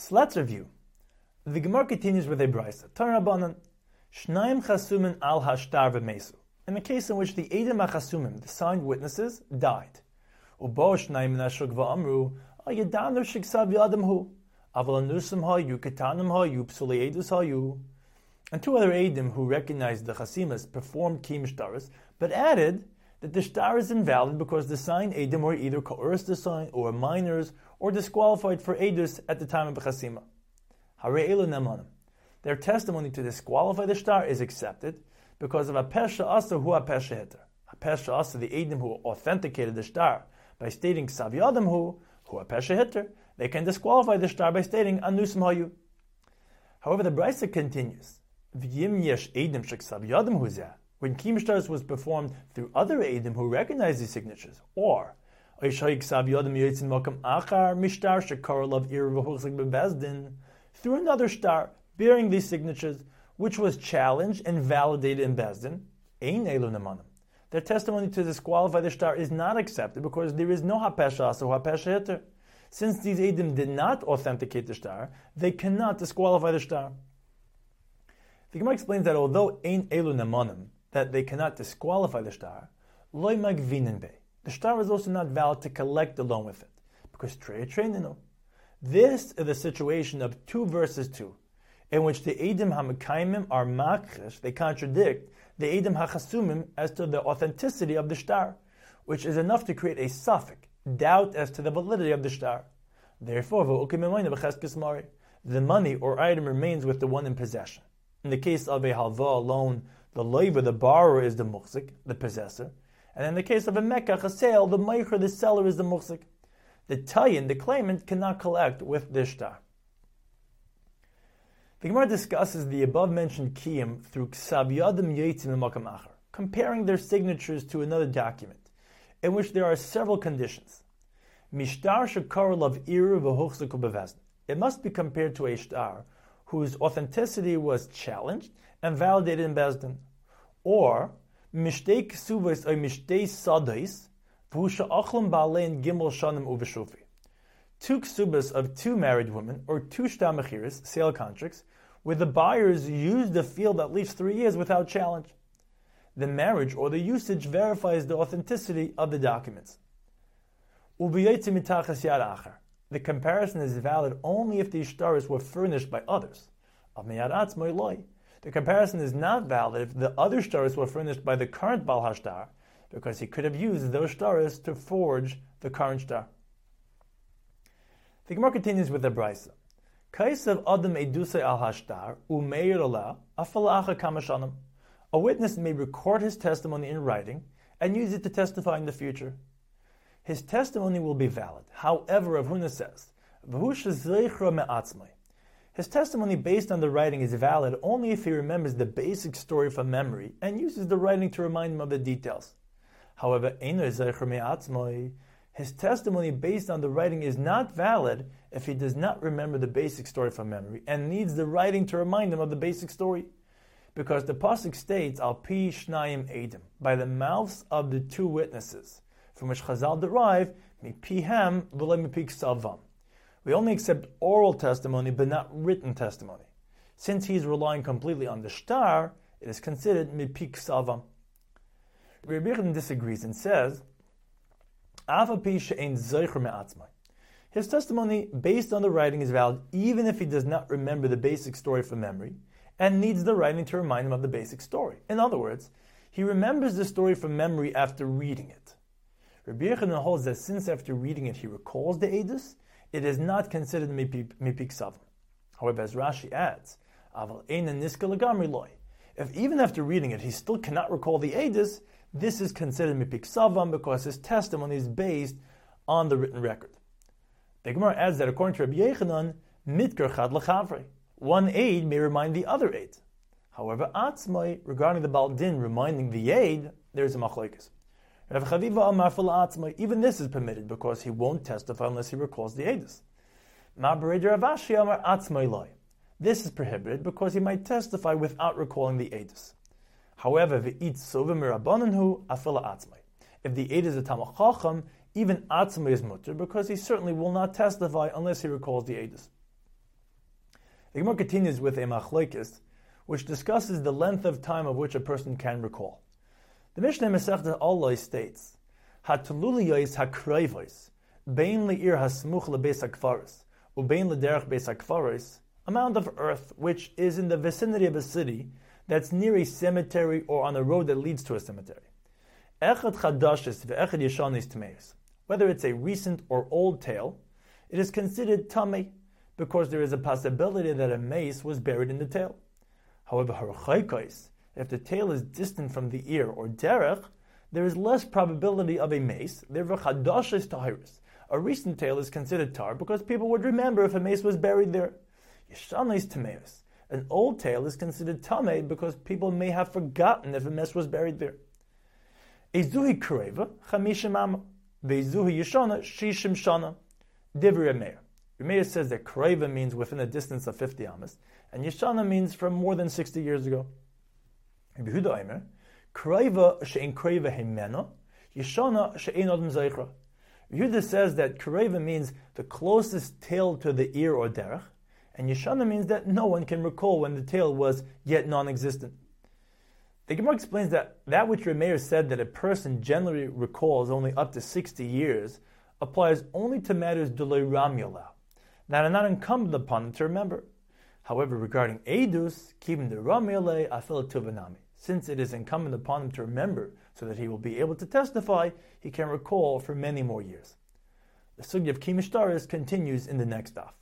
So let's review. The Gemara continues with a brisa. Tarabanan, Shnaim chasumin al hashtar v'mesu. In the case in which the Edom HaChasumim, the signed witnesses, died. Ubo Shnaim nashuk v'amru, ayadanu shiksav yadam hu. Aval anusim hayu, ketanim hayu, psuli edus hayu. And two other Edom who recognized the Chasimas performed Kim Shtaris, but added that the shtar is invalid because the sign Edom were either coerced to sign or minors or disqualified for Edus at the time of the Chasima. Their testimony to disqualify the shtar is accepted because of a pesha asa who a pesha hitter. A pesha asa, the Edom who authenticated the shtar by stating savyadam who, who a pesha hitter, they can disqualify the shtar by stating anusim hayu. However, the Brisa continues. V'yim yesh Edom shek savyadam huzeh when Kimshtaris was performed through other Eidim who recognized these signatures, or through another shtar bearing these signatures, which was challenged and validated in Beis Din, their testimony to disqualify the shtar is not accepted because there is no hapesha asa or hapesha hitter. Since these Eidim did not authenticate the shtar, they cannot disqualify the shtar. The Gemara explains that although ein elu nemanim, that they cannot disqualify the shtar, loy magvinin be. The shtar is also not valid to collect along with it, because trey trainino. This is the situation of two verses two, in which the Edim HaMekaimim are makrish, they contradict the Edim HaChasumim as to the authenticity of the shtar, which is enough to create a safek, doubt as to the validity of the shtar. Therefore, the money or item remains with the one in possession. In the case of a halva alone, the loiber, the borrower, is the muhzik, the possessor. And in the case of a mekach, a sale, the meicher, the seller, is the muhzik. The tayin, the claimant, cannot collect with the shtar. The Gemara discusses the above mentioned kiyim through ksav yadim yitzim makam comparing their signatures to another document, in which there are several conditions. Mishtar shakar of iru v'hochzik It must be compared to a shtar whose authenticity was challenged and validated in Beis Din. Or, mishtei ksuvos or mishtei sadais, v'husha achlam ba'alein gimel shanim uveshufi. Two ksubas of two married women, or two shtamachiris, sale contracts, where the buyers used the field at least three years without challenge. The marriage or the usage verifies the authenticity of the documents. The comparison is valid only if the ishtaris were furnished by others. The comparison is not valid if the other shtaris were furnished by the current Bal Hashtar, because he could have used those shtaris to forge the current shtar. The Gemara continues with the brisa. Kaisav adam edusay al hashtar. A witness may record his testimony in writing and use it to testify in the future. His testimony will be valid. However, Avuna says, his testimony based on the writing is valid only if he remembers the basic story from memory and uses the writing to remind him of the details. However, his testimony based on the writing is not valid if he does not remember the basic story from memory and needs the writing to remind him of the basic story. Because the pasuk states, "Al pi shnayim edim," by the mouths of the two witnesses, from which Chazal derive mi pihem v'le mi salvam. We only accept oral testimony but not written testimony. Since he is relying completely on the shtar, it is considered mipik savam. Rabbi disagrees and says, his testimony based on the writing is valid even if he does not remember the basic story from memory and needs the writing to remind him of the basic story. In other words, he remembers the story from memory after reading it. Rabbi Yochanan holds that since after reading it he recalls the Edus, it is not considered mipik savam. However, as Rashi adds, aval niska. If even after reading it he still cannot recall the edus, this is considered mipik savam because his testimony is based on the written record. The Gemara adds that according to Rabbi Yochanan, mitker chad lechavre. One aid may remind the other aid. However, atzmai, regarding the baldin reminding the aid, there is a machlokes. Rav Chaviva Amar even this is permitted because he won't testify unless he recalls the Atzma This is prohibited because he might testify without recalling the Edus. However. If the Edus is a Tamach Chacham, even atzmai is mutter because he certainly will not testify unless he recalls the Edus. The Gemara continues with a machlokes, which discusses the length of time of which a person can recall. The Mishnah Masechta Allah states, "Hatululiyos hakrayvos, bein leir hasmuch lebeis hakfaris, ubein lederech beis hakfaris." Amount of earth which is in the vicinity of a city that's near a cemetery or on a road that leads to a cemetery. Echad chadashis ve'echad yeshanis tmeis. Whether it's a recent or old tale, it is considered tummy because there is a possibility that a meis was buried in the tail. However, harachaykais, if the tail is distant from the ear or derech, there is less probability of a meis, therefore chadash is tahiris. A recent tail is considered tar because people would remember if a meis was buried there. Yeshana is tameus. An old tail is considered tame because people may have forgotten if a meis was buried there. Ezuhi kureva chamishim amma. Ve'ezuhi yeshana shishim shana. Divri Meir. Meir says that kureva means within a distance of 50 amas, and yeshana means from more than 60 years ago. Yehuda Eimer, Kreva she'en she'en. Yehuda says that kreva means the closest tail to the ear or derech, and Yeshana means that no one can recall when the tail was yet non-existent. The Gemara explains that that which Remeir said that a person generally recalls only up to 60 years applies only to matters delay ramyala, that are not incumbent upon them to remember. However, regarding Edus, keeping the ramyale afil tuvanami, since it is incumbent upon him to remember so that he will be able to testify, he can recall for many more years. The sugya of Kimishtaris continues in the next daf.